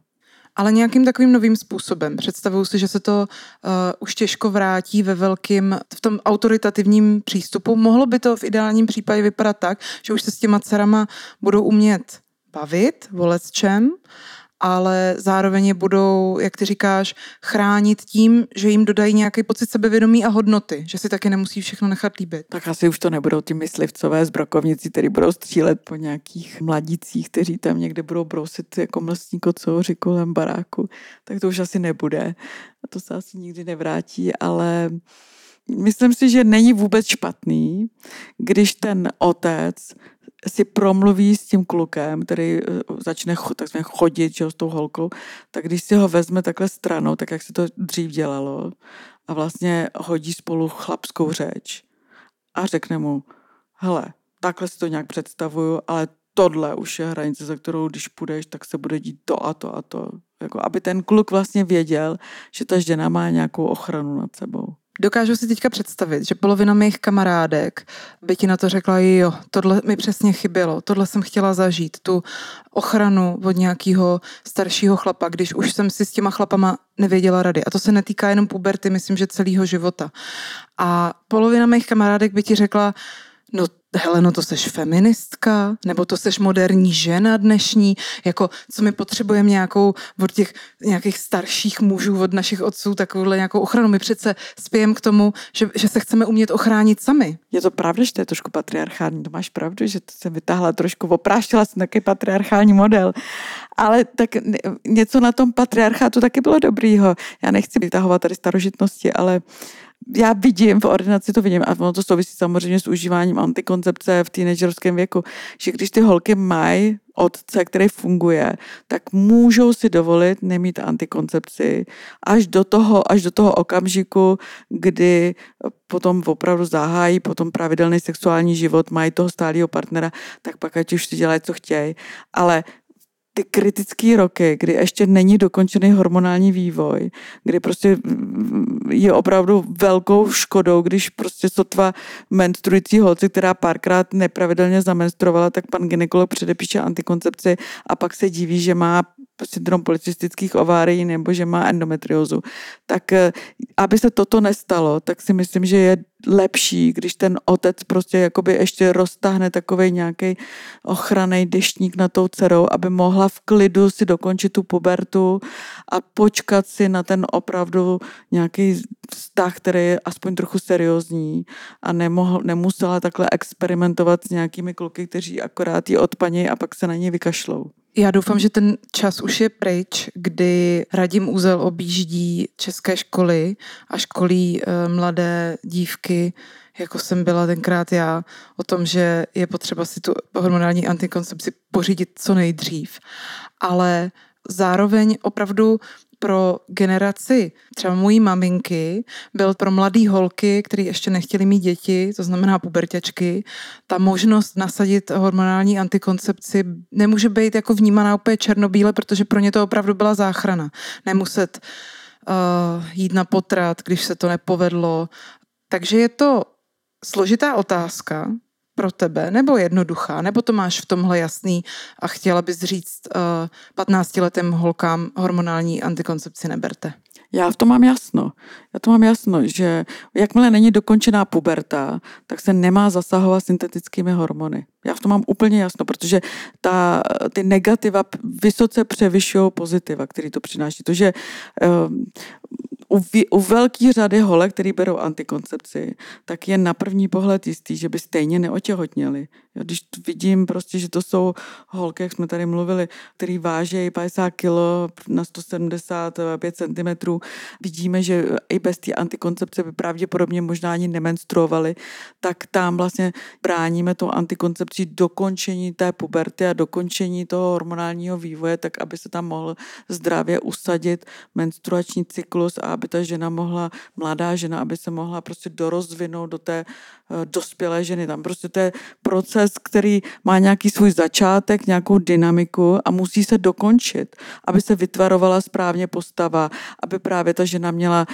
ale nějakým takovým novým způsobem. Představuju si, že se to uh, už těžko vrátí ve velkým, v tom autoritativním přístupu. Mohlo by to v ideálním případě vypadat tak, že už se s těma dcerama budou umět bavit, volet čem, ale zároveň je budou, jak ty říkáš, chránit tím, že jim dodají nějaký pocit sebevědomí a hodnoty, že si taky nemusí všechno nechat líbit. Tak asi už to nebudou ty myslivcové zbrokovníci, kteří budou střílet po nějakých mladicích, kteří tam někde budou brousit jako mlstní kocouři kolem baráku. Tak to už asi nebude. A to se asi nikdy nevrátí, ale myslím si, že není vůbec špatný, když ten otec si promluví s tím klukem, který eh, začne takzvaně chodit že, s tou holkou, tak když si ho vezme takhle stranou, tak jak se to dřív dělalo, a vlastně hodí spolu chlapskou řeč a řekne mu, hele, takhle si to nějak představuju, ale tohle už je hranice, za kterou když půjdeš, tak se bude dít to a to a to. Jako, aby ten kluk vlastně věděl, že ta žena má nějakou ochranu nad sebou. Dokážu si teďka představit, že polovina mých kamarádek by ti na to řekla, jo, tohle mi přesně chybělo, tohle jsem chtěla zažít, tu ochranu od nějakého staršího chlapa, když už jsem si s těma chlapama nevěděla rady. A to se netýká jenom puberty, myslím, že celého života. A polovina mých kamarádek by ti řekla, no hele, no to seš feministka, nebo to seš moderní žena dnešní, jako co my potřebujeme nějakou od těch nějakých starších mužů, od našich otců, takovouhle nějakou ochranu. My přece spějem k tomu, že, že se chceme umět ochránit sami. Je to pravda, že to je trošku patriarchální, to máš pravdu, že to se vytáhla trošku, opráštila jsem taky patriarchální model. Ale tak něco na tom patriarchátu taky bylo dobrýho. Já nechci vytahovat tady starožitnosti, ale já vidím, v ordinaci to vidím, a ono to souvisí samozřejmě s užíváním antikoncepce v teenagerském věku, že když ty holky mají otce, který funguje, tak můžou si dovolit nemít antikoncepci až do toho, až do toho okamžiku, kdy potom opravdu zahájí potom pravidelný sexuální život, mají toho stálého partnera, tak pak ať už si dělají, co chtějí. Ale ty kritické roky, kdy ještě není dokončený hormonální vývoj, kdy prostě je opravdu velkou škodou, když prostě sotva menstruující holci, která párkrát nepravidelně zamenstruovala, tak pan ginekolog předepíše antikoncepci a pak se diví, že má syndrom policistických ovárií nebo že má endometriózu. Tak eh, aby se toto nestalo, tak si myslím, že je lepší, když ten otec prostě jakoby ještě roztáhne takový nějaký ochranný deštník na tou dcerou, aby mohla v klidu si dokončit tu pubertu a počkat si na ten opravdu nějaký vztah, který je aspoň trochu seriózní a nemohl, nemusela takhle experimentovat s nějakými kluky, kteří akorát ji odpaní a pak se na ně vykašlou. Já doufám, že ten čas už je pryč, kdy Radim Úzel objíždí české školy a školí e, mladé dívky, jako jsem byla tenkrát já, o tom, že je potřeba si tu hormonální antikoncepci pořídit co nejdřív. Ale zároveň opravdu pro generaci třeba mojí maminky, byl pro mladé holky, které ještě nechtěli mít děti, to znamená pubertěčky, ta možnost nasadit hormonální antikoncepci nemůže být jako vnímaná úplně černobíle, protože pro ně to opravdu byla záchrana. Nemuset uh, jít na potrat, když se to nepovedlo. Takže je to složitá otázka, pro tebe, nebo jednoduchá, nebo to máš v tomhle jasný a chtěla bys říct uh, eh, 15-letým holkám hormonální antikoncepci neberte? Já v tom mám jasno. Já to mám jasno, že jakmile není dokončená puberta, tak se nemá zasahovat syntetickými hormony. Já v tom mám úplně jasno, protože ta, ty negativa vysoce převyšují pozitiva, který to přináší. To, že um, u, u velké řady holek, který berou antikoncepci, tak je na první pohled jistý, že by stejně neotěhotněli. Jo, když vidím prostě, že to jsou holky, jak jsme tady mluvili, který vážejí 50 kg na 175 cm, vidíme, že i bez té antikoncepce by pravděpodobně možná ani nemenstruovali, tak tam vlastně bráníme to antikoncepcí dokončení té puberty a dokončení toho hormonálního vývoje, tak aby se tam mohl zdravě usadit menstruační cyklus a aby ta žena mohla, mladá žena, aby se mohla prostě dorozvinout do té uh, dospělé ženy. Tam prostě to je proces, který má nějaký svůj začátek, nějakou dynamiku a musí se dokončit, aby se vytvarovala správně postava, aby právě ta žena měla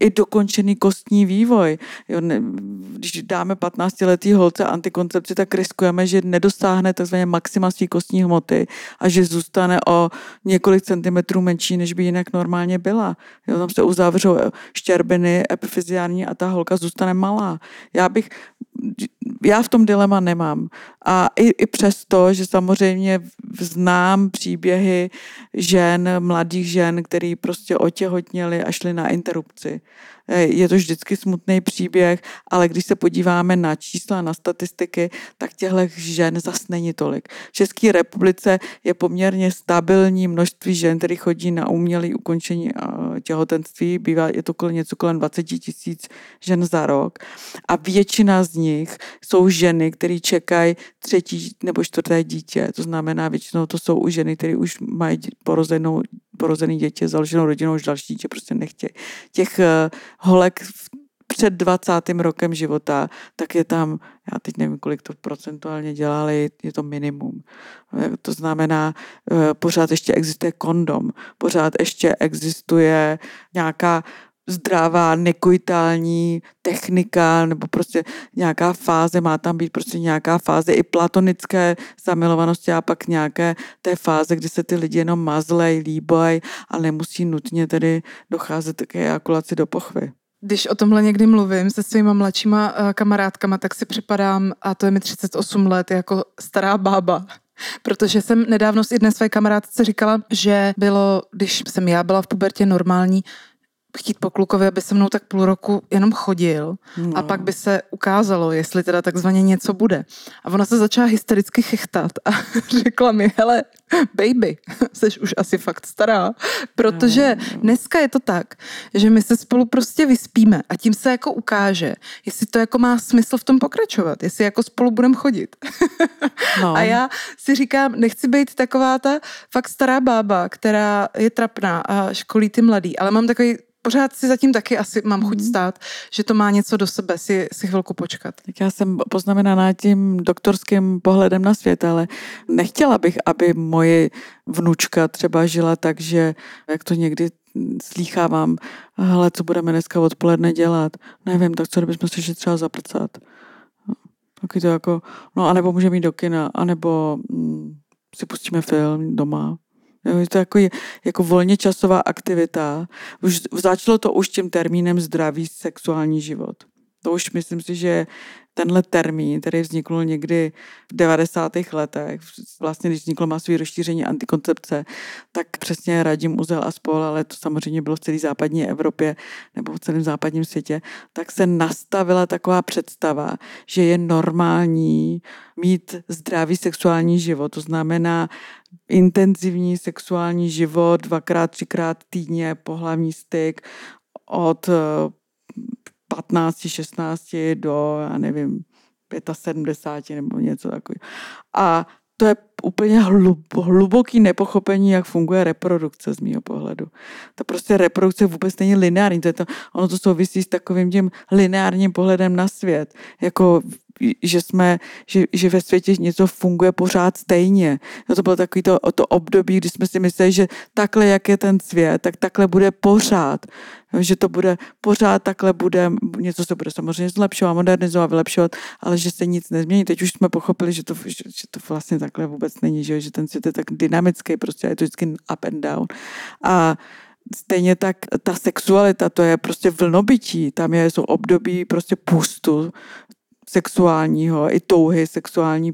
i dokončený kostní vývoj. Jo, ne, když dáme 15-letý holce antikoncepci, tak riskujeme, že nedosáhne tzv. maxima své kostní hmoty a že zůstane o několik centimetrů menší, než by jinak normálně byla. Jo, tam se uzavřou štěrbiny epifyziální a ta holka zůstane malá. Já bych já v tom dilema nemám. A i, i přesto, že samozřejmě znám příběhy žen, mladých žen, který prostě otěhotněli a šli na interrupci. Eh, je to vždycky smutný příběh, ale když se podíváme na čísla, na statistiky, tak těchto žen zas není tolik. V České republice je poměrně stabilní množství žen, které chodí na umělé ukončení eh, těhotenství. Bývá, je to kolem něco kolem 20 tisíc žen za rok. A většina z nich jsou ženy, které čekají třetí nebo čtvrté dítě. To znamená, většinou to jsou už ženy, které už mají porozenou porozený děti, založenou rodinou, už další dítě prostě nechtějí. Těch eh, holek před 20. rokem života, tak je tam, já teď nevím, kolik to procentuálně dělá, ale je to minimum. Eh, to znamená, eh, pořád ještě existuje kondom, pořád ještě existuje nějaká zdravá, nekoitální technika nebo prostě nějaká fáze, má tam být prostě nějaká fáze i platonické zamilovanosti a pak nějaké té fáze, kdy se ty lidi jenom mazlej, líbaj a nemusí nutně tedy docházet k ejakulaci do pochvy. Když o tomhle někdy mluvím se svýma mladšíma eh, kamarádkama, tak si připadám, a to je mi 38 let, jako stará bába. Protože jsem nedávno s jedné své kamarádce říkala, že bylo, když jsem já byla v pubertě normální, chtít po klukovi, aby se mnou tak půl roku jenom chodil no. a pak by se ukázalo, jestli teda takzvaně něco bude. A ona se začala hystericky chechtat a řekla mi, hele, baby, jsi už asi fakt stará, protože no. dneska je to tak, že my se spolu prostě vyspíme a tím se jako ukáže, jestli to jako má smysl v tom pokračovat, jestli jako spolu budeme chodit. No. A já si říkám, nechci být taková ta fakt stará bába, která je trapná a školí ty mladý, ale mám takový pořád si zatím taky asi mám chuť mhm. stát, že to má něco do sebe, si, si chvilku počkat. Tak já jsem poznamenaná tím doktorským pohledem na svět, ale nechtěla bych, aby moje vnučka třeba žila tak, že jak to někdy slýchávám, ale co budeme dneska odpoledne dělat? Nevím, tak co kdybychom se třeba zaprcat? Taky to jako, no anebo můžeme jít do kina, anebo hm, si pustíme film doma, Jo, je to jako, jako volně časová aktivita. Už začalo to už tím termínem zdravý sexuální život. To už myslím si, že tenhle termín, který vznikl někdy v 90. letech, vlastně když vzniklo masové rozšíření antikoncepce, tak přesně radím Uzel a spol, ale to samozřejmě bylo v celé západní Evropě nebo v celém západním světě, tak se nastavila taková představa, že je normální mít zdravý sexuální život. To znamená intenzivní sexuální život, dvakrát, třikrát týdně, pohlavní styk od 15, 16 do, já nevím, 75 nebo něco takového. A to je úplně hlub, hluboký nepochopení, jak funguje reprodukce z mého pohledu. Ta prostě reprodukce vůbec není lineární. To je to, ono to souvisí s takovým tím lineárním pohledem na svět. Jako že jsme, že, že ve světě něco funguje pořád stejně. No to bylo takový to, to období, kdy jsme si mysleli, že takhle, jak je ten svět, tak takhle bude pořád. Že to bude pořád takhle bude, něco se bude samozřejmě zlepšovat, modernizovat, vylepšovat, ale že se nic nezmění. Teď už jsme pochopili, že to, že, že to vlastně takhle vůbec není, že, že ten svět je tak dynamický, prostě je to vždycky up and down. A Stejně tak ta sexualita, to je prostě vlnobytí, tam je, jsou období prostě pustu, sexuálního, i touhy sexuální,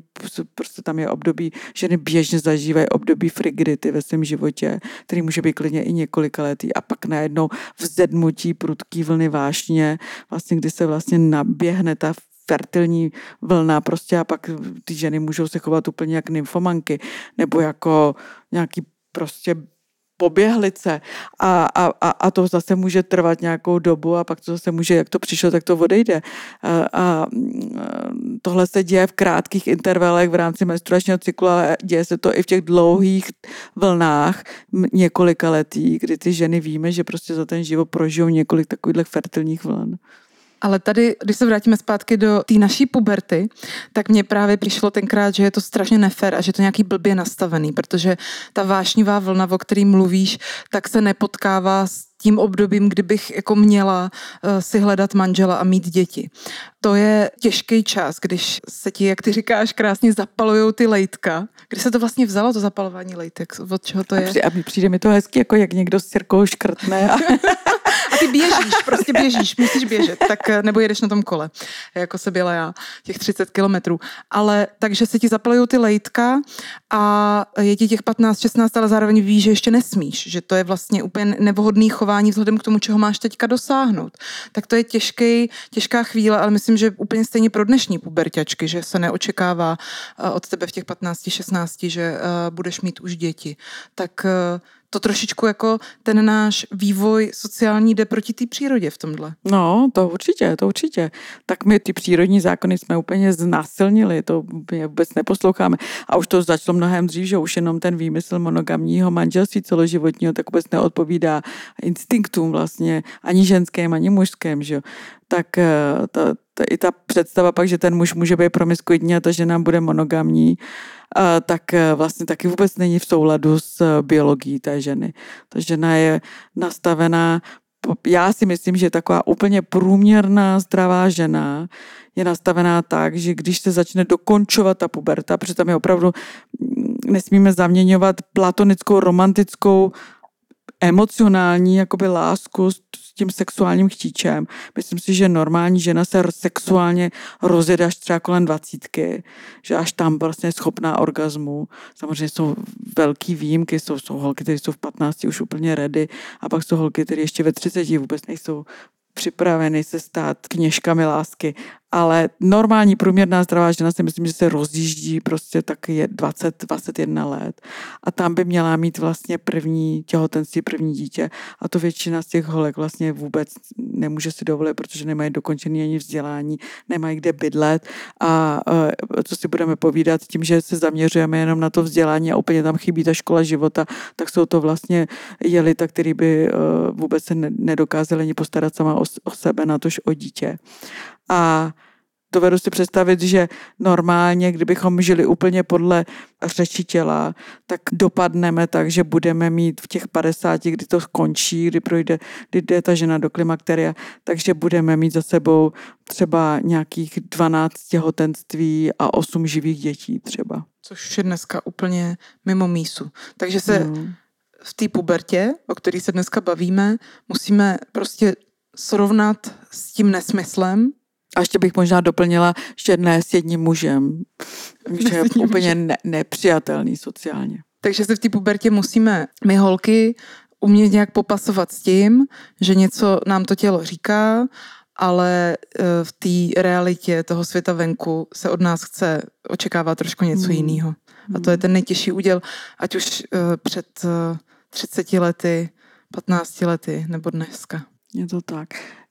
prostě tam je období, ženy běžně zažívají období frigidity ve svém životě, který může být klidně i několika letý a pak najednou vzedmutí prudký vlny vášně, vlastně kdy se vlastně naběhne ta fertilní vlna prostě a pak ty ženy můžou se chovat úplně jak nymfomanky nebo jako nějaký prostě poběhlice a, a, a, a to zase může trvat nějakou dobu a pak to zase může, jak to přišlo, tak to odejde. A, a tohle se děje v krátkých intervalech v rámci menstruačního cyklu, ale děje se to i v těch dlouhých vlnách několika letí, kdy ty ženy víme, že prostě za ten život prožijou několik takových fertilních vln. Ale tady, když se vrátíme zpátky do té naší puberty, tak mně právě přišlo tenkrát, že je to strašně nefér a že to nějaký blbě nastavený, protože ta vášnivá vlna, o který mluvíš, tak se nepotkává s tím obdobím, kdybych jako měla uh, si hledat manžela a mít děti. To je těžký čas, když se ti, jak ty říkáš, krásně zapalují ty lejtka. Kdy se to vlastně vzalo, to zapalování lejtek? Od čeho to je? A přijde, a přijde mi to hezky, jako jak někdo s cirkou škrtne. A... Ty běžíš, prostě běžíš, musíš běžet, tak eh, nebo jedeš na tom kole, jako se byla já, těch 30 kilometrů. Ale takže se ti zapalují ty lejtka a je ti těch 15, 16, ale zároveň víš, že ještě nesmíš, že to je vlastně úplně nevhodný chování vzhledem k tomu, čeho máš teďka dosáhnout. Tak to je těžký, těžká chvíle, ale myslím, že úplně stejně pro dnešní puberťačky, že se neočekává eh, od tebe v těch 15, 16, že eh, budeš mít už děti. Tak to trošičku jako ten náš vývoj sociální jde proti té přírodě v tomhle. No, to určitě, to určitě. Tak my ty přírodní zákony jsme úplně znásilnili, to my vůbec neposloucháme. A už to začalo mnohem dřív, že už jenom ten výmysl monogamního manželství celoživotního tak vůbec neodpovídá instinktům vlastně, ani ženským, ani mužským, že jo. Tak eh, ta, i ta představa pak, že ten muž může být promiskuitní a ta žena bude monogamní, tak e, vlastně taky vůbec není v souladu s e, biologií té ženy. Ta žena je nastavená, já si myslím, že taková úplně průměrná zdravá žena je nastavená tak, že když se začne dokončovat ta puberta, protože tam je opravdu, nesmíme zaměňovat platonickou, romantickou emocionální jakoby lásku s tím sexuálním chtíčem. Myslím si, že normální žena se sexuálně rozjede až třeba kolem dvacítky, že až tam vlastně je schopná orgazmu. Samozřejmě jsou velký výjimky, jsou, jsou holky, které jsou v 15 už úplně ready a pak jsou holky, které ještě ve 30 vůbec nejsou připraveny se stát kněžkami lásky ale normální průměrná zdravá žena si myslím, že se rozjíždí prostě tak je 20, 21 let. A tam by měla mít vlastně první těhotenství, první dítě. A to většina z těch holek vlastně vůbec nemůže si dovolit, protože nemají dokončený ani vzdělání, nemají kde bydlet. A co si budeme povídat, tím, že se zaměřujeme jenom na to vzdělání a úplně tam chybí ta škola života, tak jsou to vlastně jelita, který by vůbec se nedokázali ani postarat sama o, o sebe, na tož o dítě. A dovedu si představit, že normálně, kdybychom žili úplně podle řeči těla, tak dopadneme tak, že budeme mít v těch 50, kdy to skončí, kdy projde, kdy jde ta žena do klimakteria, takže budeme mít za sebou třeba nějakých 12 těhotenství a 8 živých dětí třeba. Což je dneska úplně mimo mísu. Takže se hmm. v té pubertě, o který se dneska bavíme, musíme prostě srovnat s tím nesmyslem, a ještě bych možná doplnila, že ne s jedním mužem, že je úplně ne, nepřijatelný sociálně. Takže se v té pubertě musíme my holky umět nějak popasovat s tím, že něco nám to tělo říká, ale e, v té realitě toho světa venku se od nás chce očekávat trošku něco hmm. jiného. A to je ten nejtěžší úděl, ať už e, před 30 e, lety, 15 lety nebo dneska. Je to tak.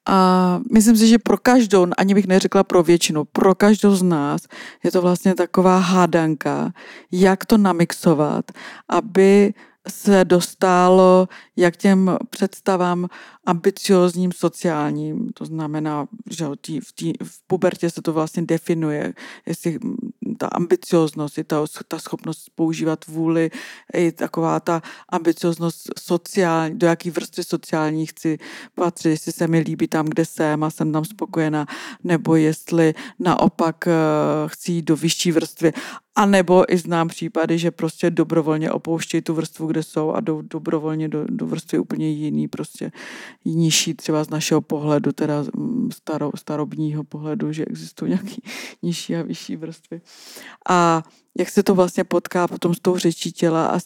A myslím si, že pro každou, ani bych neřekla pro většinu, pro každou z nás je to vlastně taková hádanka, jak to namixovat, aby se dostalo jak těm představám ambiciozním sociálním, to znamená, že v, tý, v pubertě se to vlastně definuje, jestli ta ambicioznost, je ta, ta schopnost používat vůli, je taková ta ambicioznost sociální, do jaký vrstvy sociální chci patřit, jestli se mi líbí tam, kde jsem a jsem tam spokojená, nebo jestli naopak eh, chci jít do vyšší vrstvy. A nebo i znám případy, že prostě dobrovolně opouštějí tu vrstvu, kde jsou a jdou dobrovolně do, do vrstvy úplně jiný, prostě nižší třeba z našeho pohledu, teda mm, staro, starobního pohledu, že existují nějaký nižší a vyšší vrstvy. A jak se to vlastně potká potom s tou řečí těla a,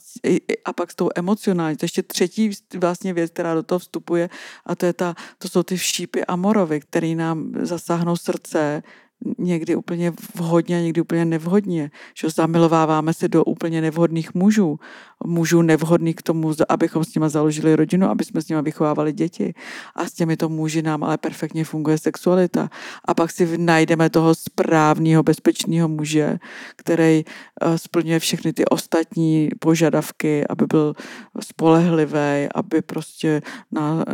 a pak s tou emocionální. To ještě třetí vlastně věc, která do toho vstupuje a to, je ta, to jsou ty všípy a morovy, které nám zasáhnou srdce, někdy úplně vhodně a někdy úplně nevhodně. Že zamilováváme se do úplně nevhodných mužů. Mužů nevhodných k tomu, abychom s nimi založili rodinu, aby jsme s nimi vychovávali děti. A s těmito muži nám ale perfektně funguje sexualita. A pak si najdeme toho správného, bezpečného muže, který eh, splňuje všechny ty ostatní požadavky, aby byl spolehlivý, aby prostě na,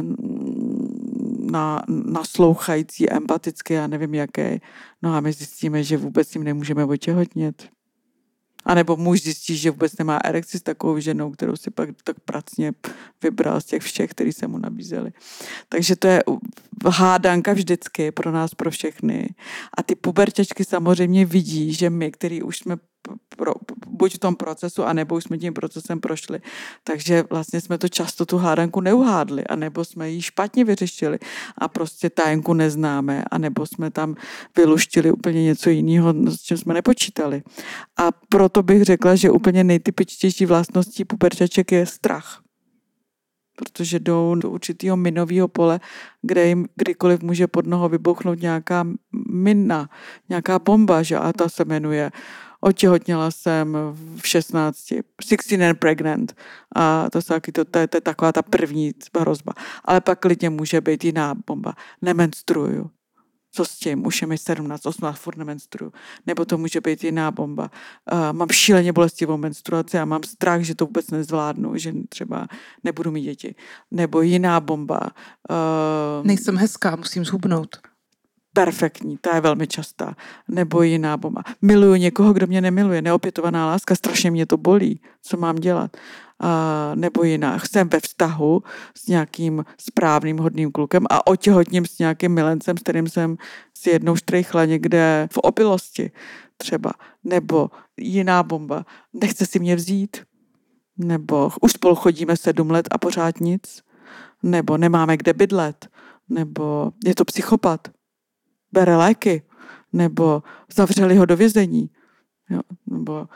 na, naslouchající, empatický, já nevím jaký. No a my zjistíme, že vůbec ním nemůžeme otěhotnět. A nebo muž zjistí, že vůbec nemá erekci s takovou ženou, kterou si pak tak pracně vybral z těch všech, který se mu nabízeli. Takže to je hádanka vždycky pro nás, pro všechny. A ty pubertěčky samozřejmě vidí, že my, který už jsme pro, buď v tom procesu, anebo už jsme tím procesem prošli. Takže vlastně jsme to často tu hádanku neuhádli, anebo jsme ji špatně vyřešili a prostě tajenku neznáme, anebo jsme tam vyluštili úplně něco jiného, s čím jsme nepočítali. A proto bych řekla, že úplně nejtypičtější vlastností puberčaček je strach protože jdou do určitého minového pole, kde jim kdykoliv může pod noho vybuchnout nějaká mina, nějaká bomba, že a ta se jmenuje otěhotněla jsem v 16, 16 and pregnant. A to, taky, to, to, je, to je taková ta první hrozba. Ale pak klidně může být jiná bomba. Nemenstruju. Co s tím? Už je mi 17, 18, furt nemenstruju. Nebo to může být jiná bomba. Uh, mám šíleně bolestivou menstruaci a mám strach, že to vůbec nezvládnu, že třeba nebudu mít děti. Nebo jiná bomba. Uh, Nejsem hezká, musím zhubnout perfektní, ta je velmi častá, nebo jiná bomba. Miluju někoho, kdo mě nemiluje, neopětovaná láska, strašně mě to bolí, co mám dělat. A, nebo jiná, jsem ve vztahu s nějakým správným, hodným klukem a otěhotním s nějakým milencem, s kterým jsem si jednou štrejchla někde v opilosti třeba. Nebo jiná bomba, nechce si mě vzít, nebo už spolu chodíme sedm let a pořád nic, nebo nemáme kde bydlet, nebo je to psychopat, bere léky, nebo zavřeli ho do vězení. Jo, nebo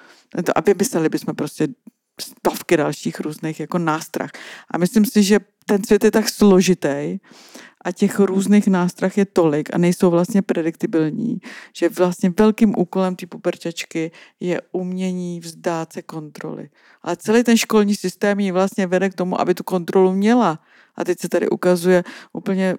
to, a vymysleli bychom prostě stovky dalších různých jako nástrah. A myslím si, že ten svět je tak složitý a těch různých nástrah je tolik a nejsou vlastně prediktibilní, že vlastně velkým úkolem té puberčačky je umění vzdát se kontroly. Ale celý ten školní systém ji vlastně vede k tomu, aby tu kontrolu měla. A teď se tady ukazuje úplně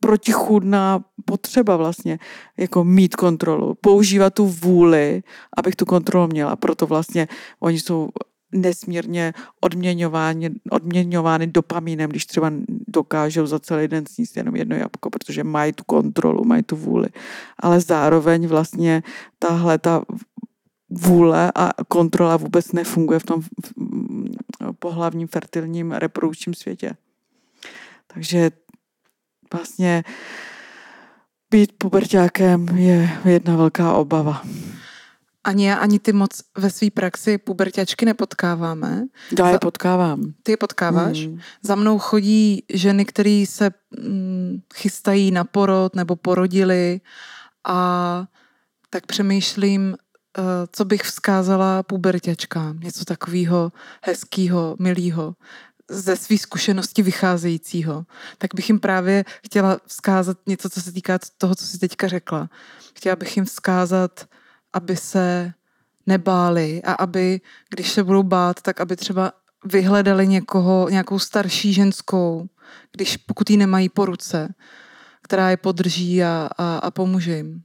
protichůdná potřeba vlastně, jako mít kontrolu, používat tu vůli, abych tu kontrolu měla. Proto vlastně oni jsou nesmírně odměňovány, odměňovány dopamínem, když třeba dokážou za celý den sníst jenom jedno jabko, protože mají tu kontrolu, mají tu vůli. Ale zároveň vlastně tahle ta vůle a kontrola vůbec nefunguje v tom pohlavním fertilním reprodukčním světě. Takže vlastně být puberťákem je jedna velká obava. Ani já, ani ty moc ve své praxi puberťačky nepotkáváme. Já je potkávám. Ty je potkáváš? Hmm. Za mnou chodí ženy, které se mm, chystají na porod nebo porodili a tak přemýšlím, uh, co bych vzkázala puberťačkám. Něco takového hezkého, milého ze své zkušenosti vycházejícího, tak bych jim právě chtěla vzkázat něco, co se týká toho, co jsi teďka řekla. Chtěla bych jim vzkázat, aby se nebáli a aby, když se budou bát, tak aby třeba vyhledali někoho, nějakou starší ženskou, když pokud ji nemají po ruce, která je podrží a, a, a pomůže jim.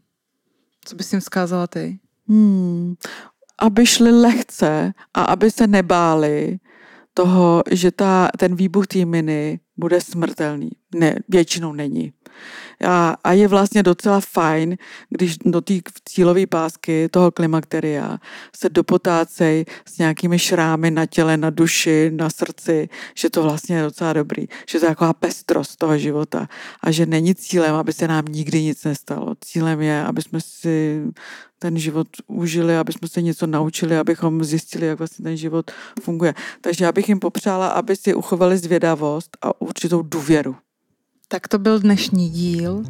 Co bys jim vzkázala ty? Hmm. Aby šli lehce a aby se nebáli toho, že ta, ten výbuch té miny bude smrtelný. Ne, většinou není. A, a je vlastně docela fajn, když do té cílové pásky toho klimakteria se dopotácej s nějakými šrámy na těle, na duši, na srdci, že to vlastně je docela dobrý, že to je taková pestrost toho života a že není cílem, aby se nám nikdy nic nestalo. Cílem je, aby jsme si ten život užili, aby jsme se něco naučili, abychom zjistili, jak vlastně ten život funguje. Takže já bych jim popřála, aby si uchovali zvědavost a určitou důvěru. Tak to byl dnešní díl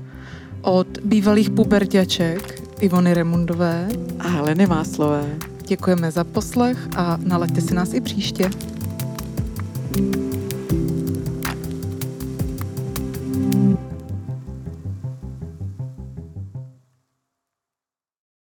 od bývalých puberťaček Ivony Remundové a Heleny Máslové. Děkujeme za poslech a nalaďte si nás i příště. thank you